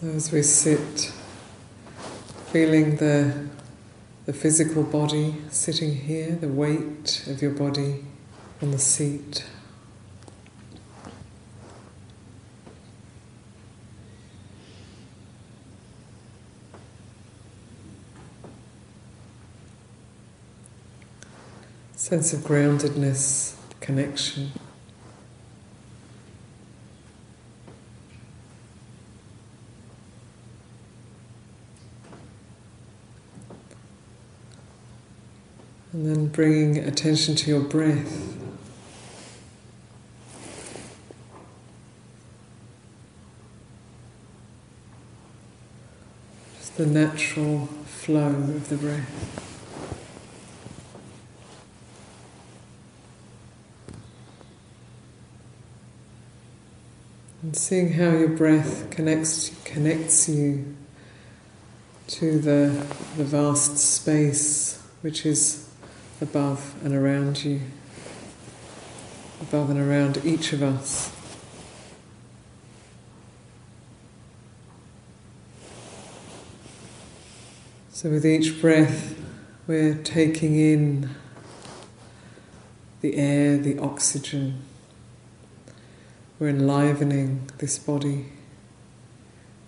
So as we sit, feeling the, the physical body sitting here, the weight of your body on the seat. Sense of groundedness, connection. And then bringing attention to your breath. Just the natural flow of the breath. And seeing how your breath connects connects you to the, the vast space which is above and around you, above and around each of us. So, with each breath, we're taking in the air, the oxygen. We're enlivening this body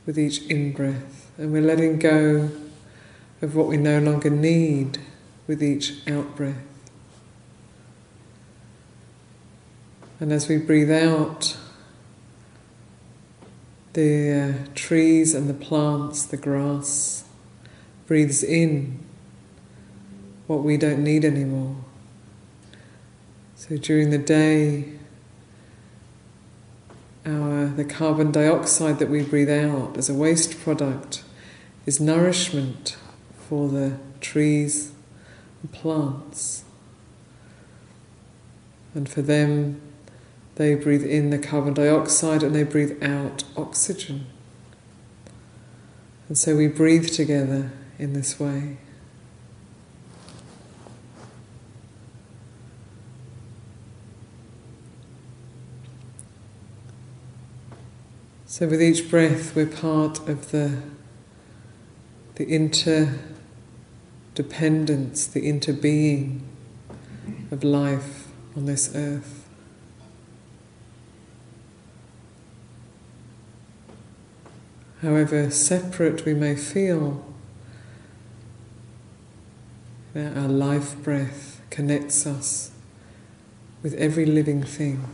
with each in breath, and we're letting go of what we no longer need with each out breath. And as we breathe out, the uh, trees and the plants, the grass, breathes in what we don't need anymore. So during the day, our, the carbon dioxide that we breathe out as a waste product is nourishment for the trees and plants. And for them, they breathe in the carbon dioxide and they breathe out oxygen. And so we breathe together in this way. So with each breath, we're part of the the interdependence, the interbeing of life on this earth. However separate we may feel, our life breath connects us with every living thing.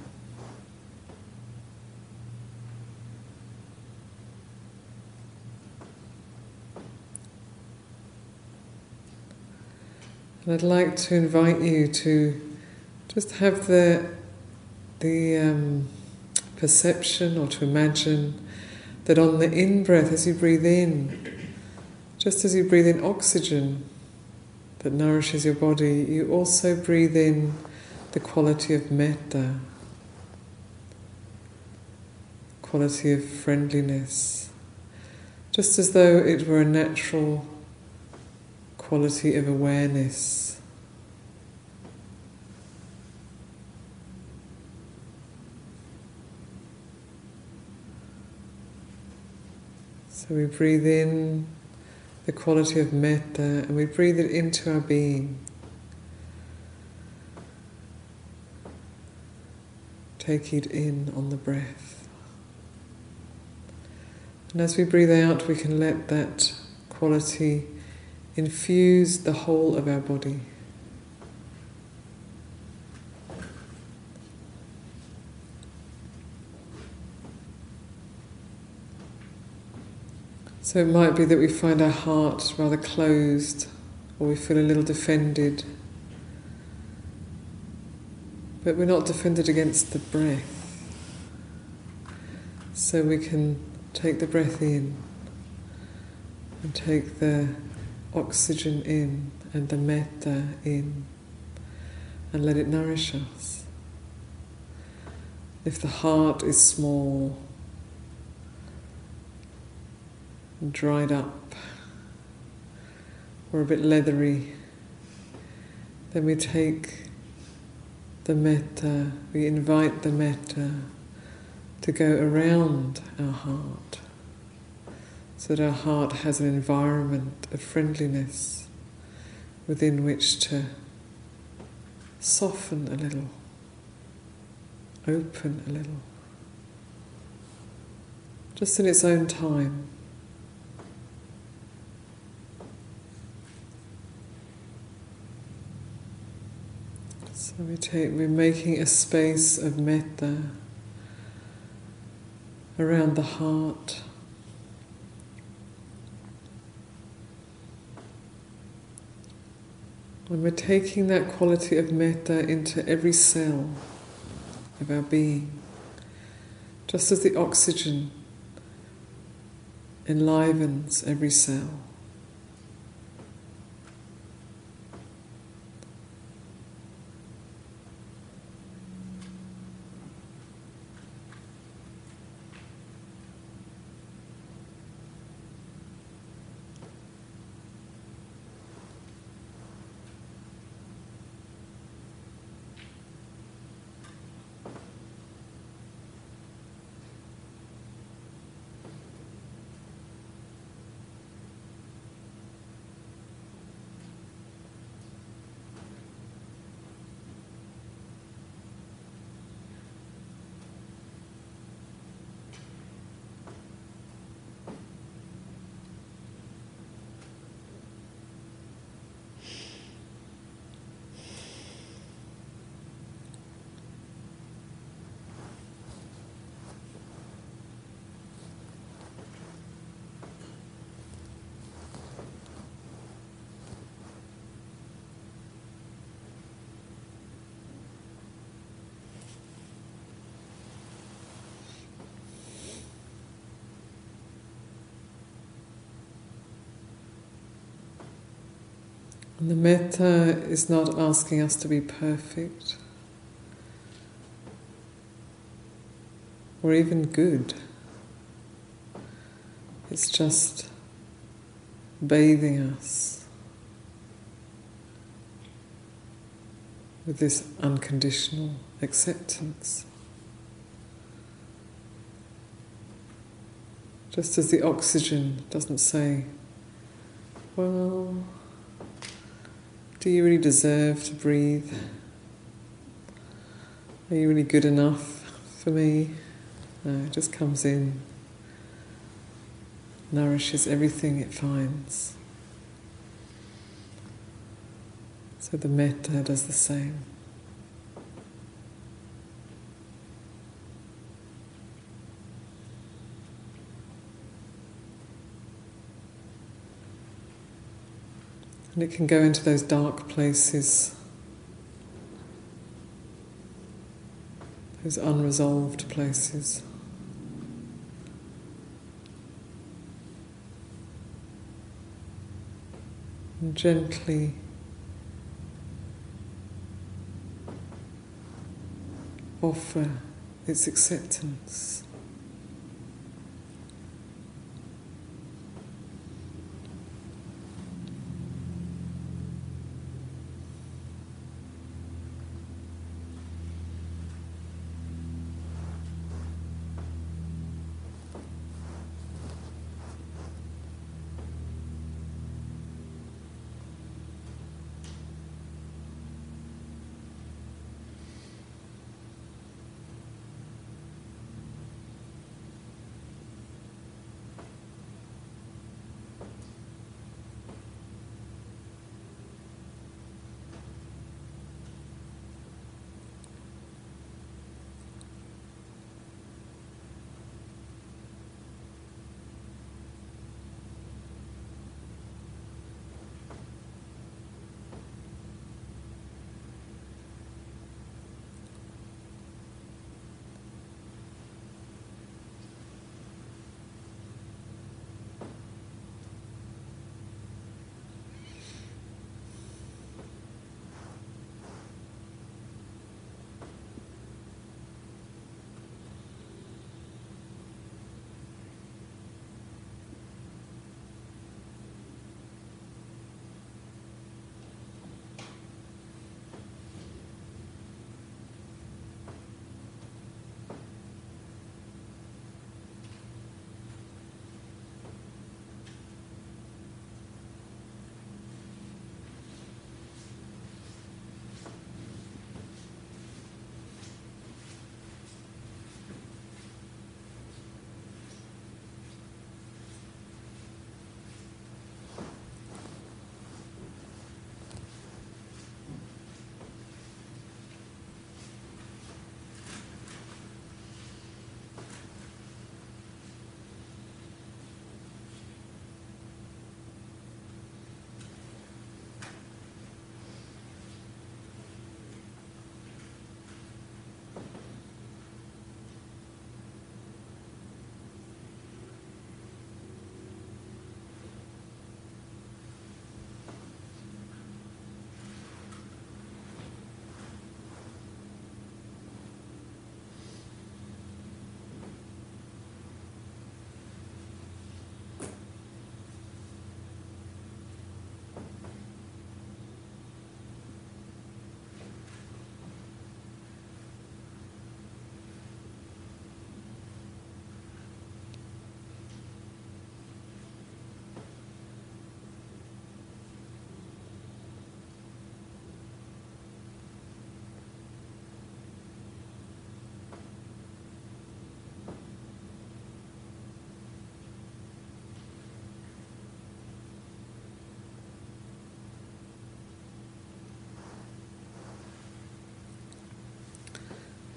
And I'd like to invite you to just have the, the um, perception or to imagine that on the in breath, as you breathe in, just as you breathe in oxygen that nourishes your body, you also breathe in the quality of metta, quality of friendliness, just as though it were a natural quality of awareness. So we breathe in the quality of metta and we breathe it into our being. Take it in on the breath. And as we breathe out, we can let that quality infuse the whole of our body. So it might be that we find our heart rather closed or we feel a little defended. But we're not defended against the breath. So we can take the breath in and take the oxygen in and the metta in and let it nourish us. If the heart is small, dried up, or a bit leathery, then we take the metta, we invite the metta to go around our heart, so that our heart has an environment of friendliness within which to soften a little, open a little, just in its own time. So we take, we're making a space of metta around the heart. And we're taking that quality of metta into every cell of our being, just as the oxygen enlivens every cell. The metta is not asking us to be perfect or even good. It's just bathing us with this unconditional acceptance. Just as the oxygen doesn't say, well, do you really deserve to breathe? Are you really good enough for me? No, it just comes in, nourishes everything it finds. So the metta does the same. And it can go into those dark places, those unresolved places. And gently offer its acceptance.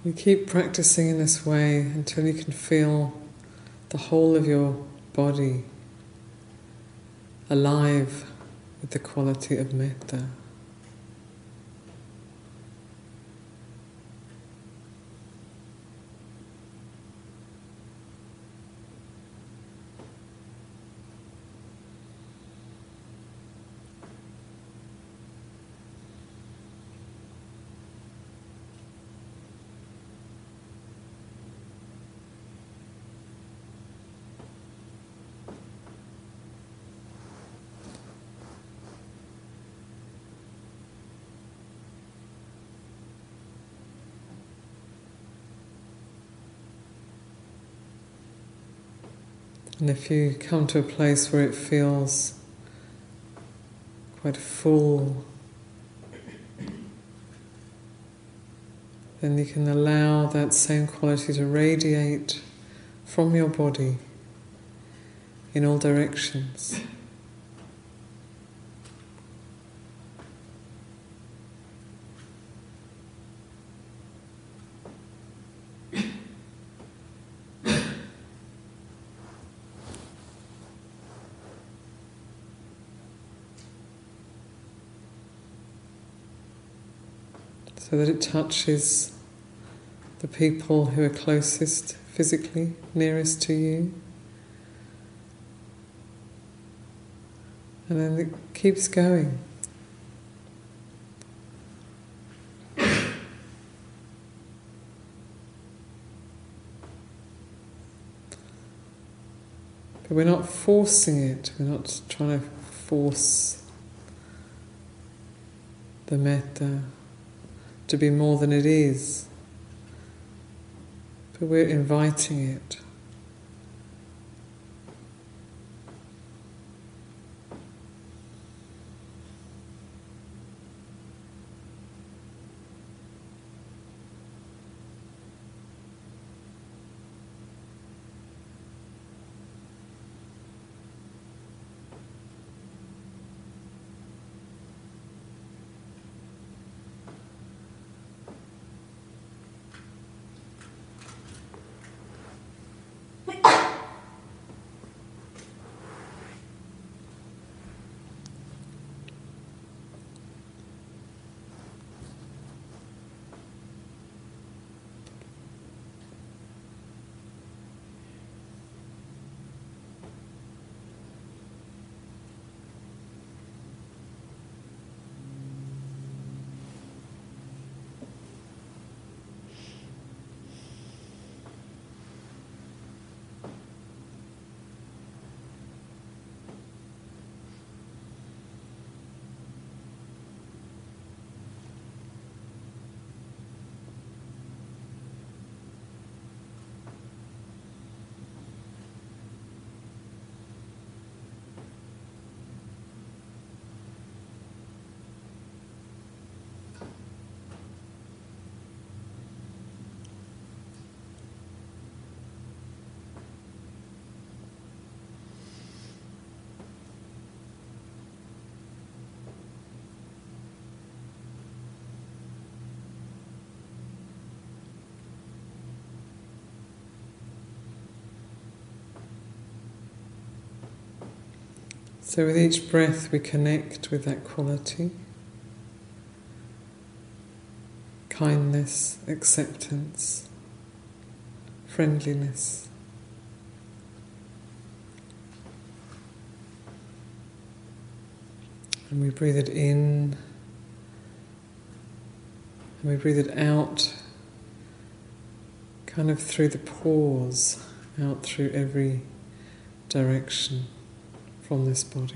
You keep practicing in this way until you can feel the whole of your body alive with the quality of metta. And if you come to a place where it feels quite full, then you can allow that same quality to radiate from your body in all directions. So that it touches the people who are closest physically, nearest to you. And then it keeps going. But we're not forcing it, we're not trying to force the metta to be more than it is. But we're inviting it. So, with each breath, we connect with that quality. Kindness, acceptance, friendliness. And we breathe it in, and we breathe it out, kind of through the pores, out through every direction from this body.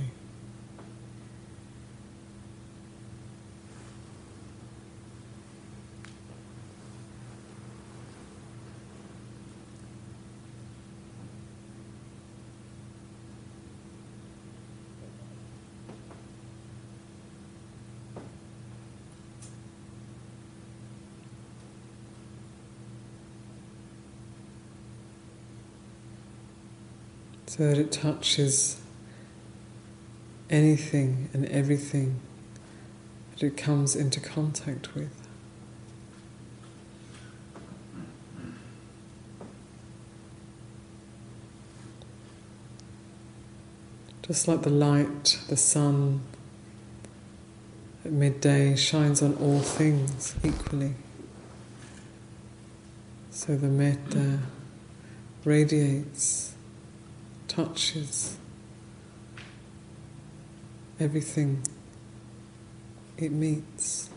so that it touches anything and everything that it comes into contact with. Just like the light, the sun at midday shines on all things equally. So the metta radiates, touches everything it meets.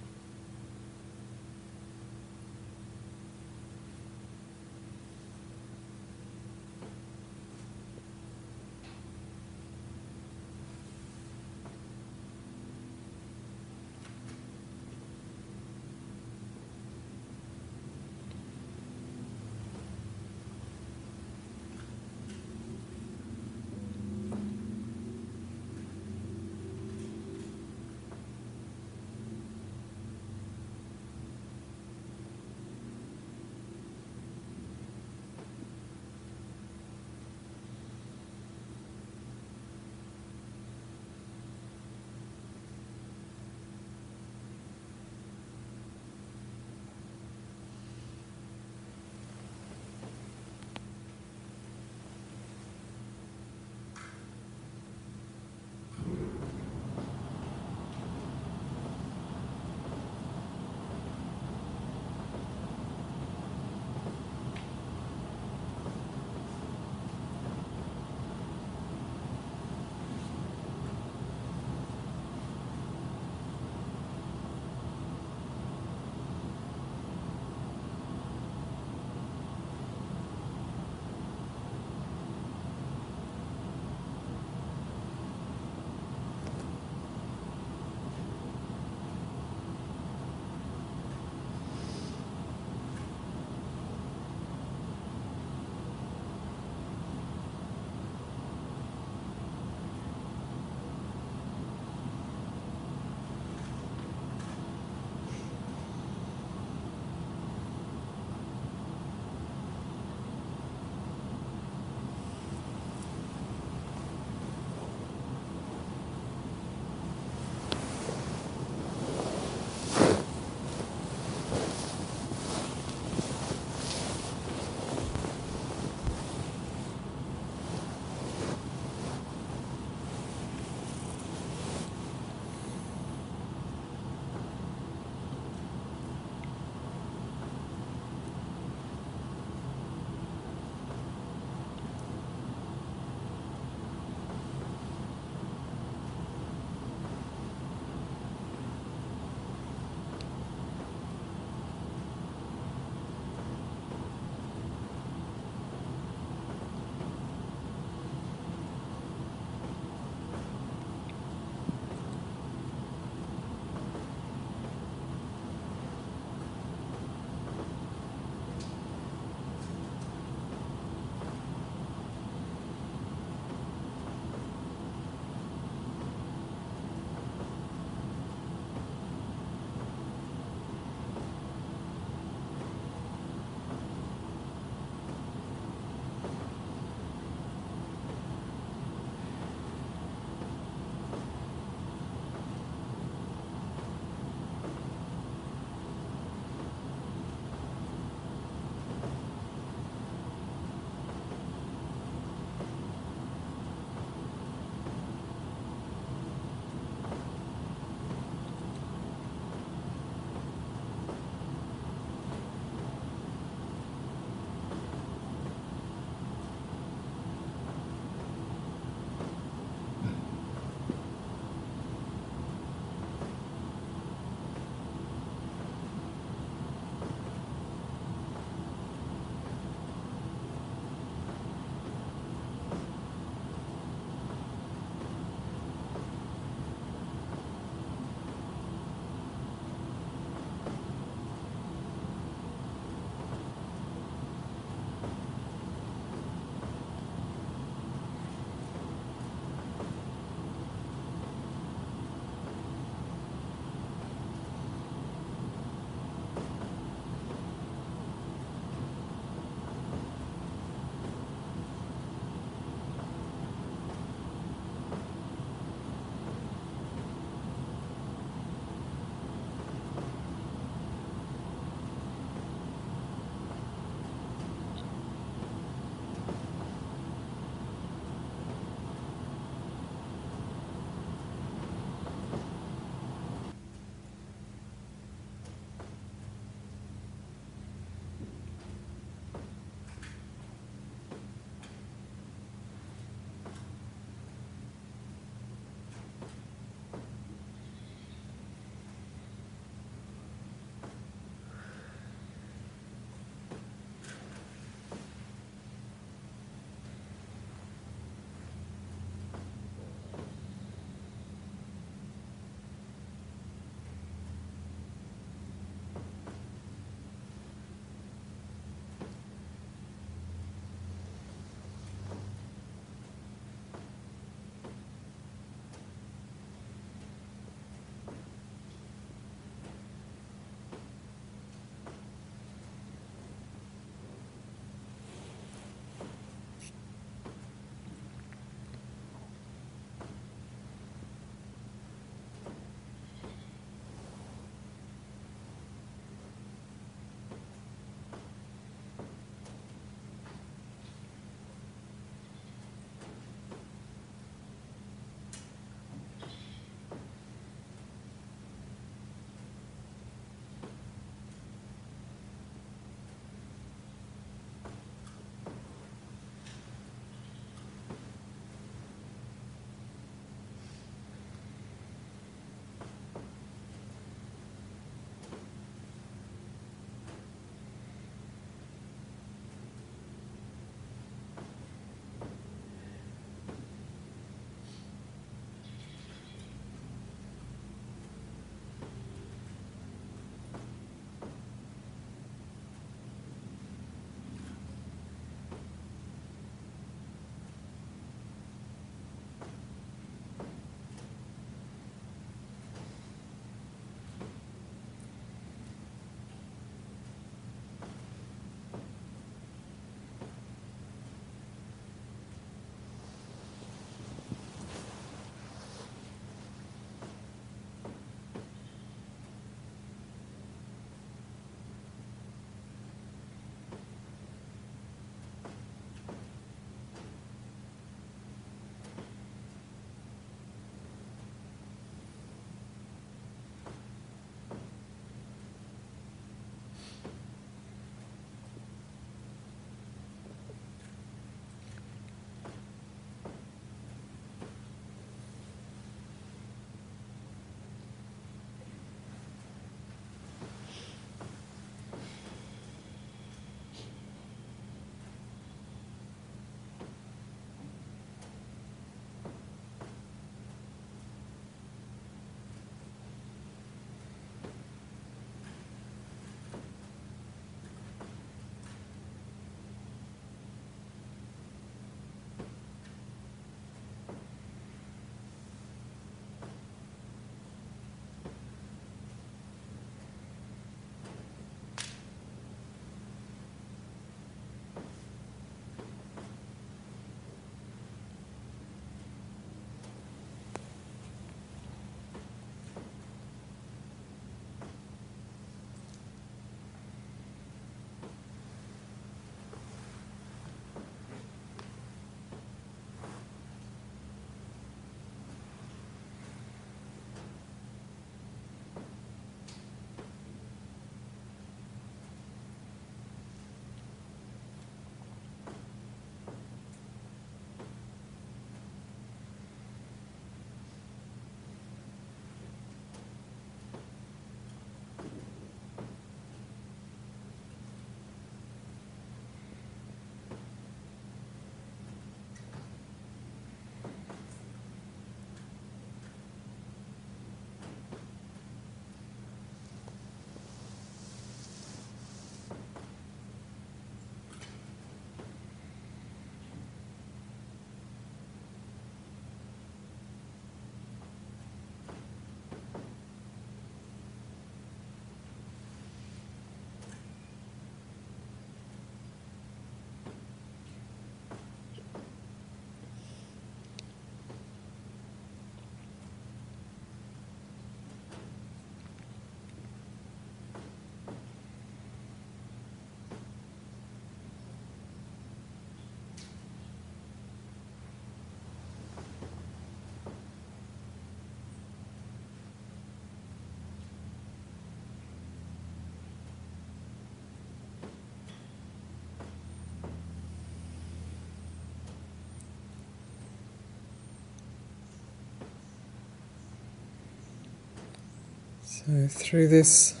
So, through this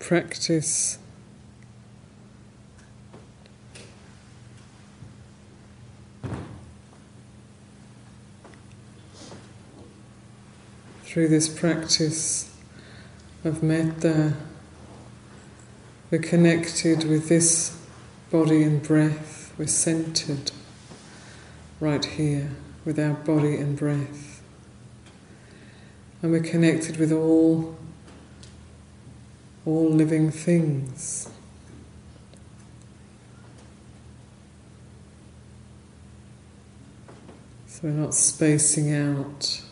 practice, through this practice of metta, we're connected with this body and breath, we're centered right here with our body and breath. And we're connected with all all living things. So we're not spacing out.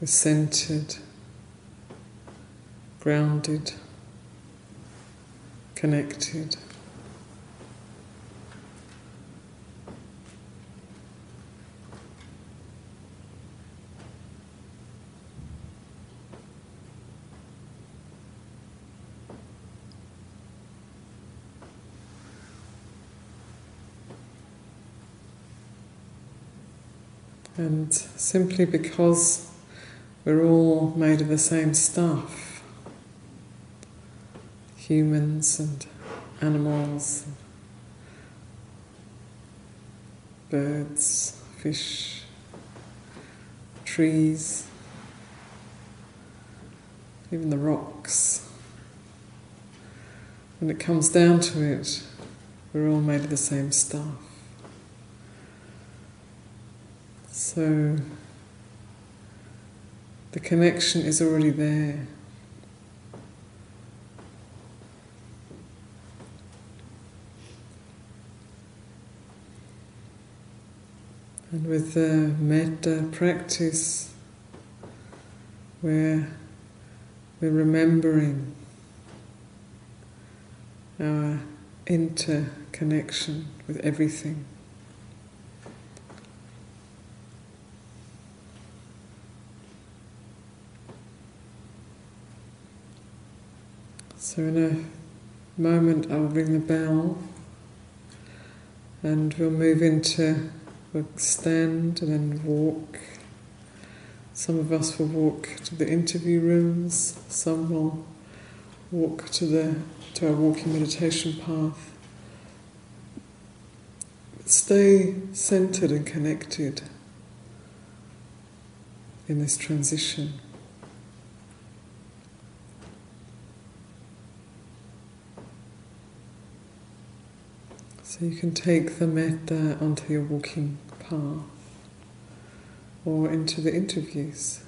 We're centered, grounded, connected. And simply because we're all made of the same stuff humans and animals, birds, fish, trees, even the rocks. When it comes down to it, we're all made of the same stuff. So the connection is already there. And with the metta practice, where we're remembering our interconnection with everything. So, in a moment, I'll ring the bell and we'll move into, we'll stand and then walk. Some of us will walk to the interview rooms, some will walk to, the, to our walking meditation path. Stay centered and connected in this transition. So you can take the metta onto your walking path or into the interviews.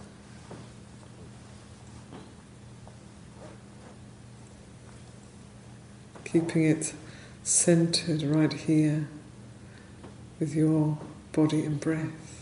Keeping it centered right here with your body and breath.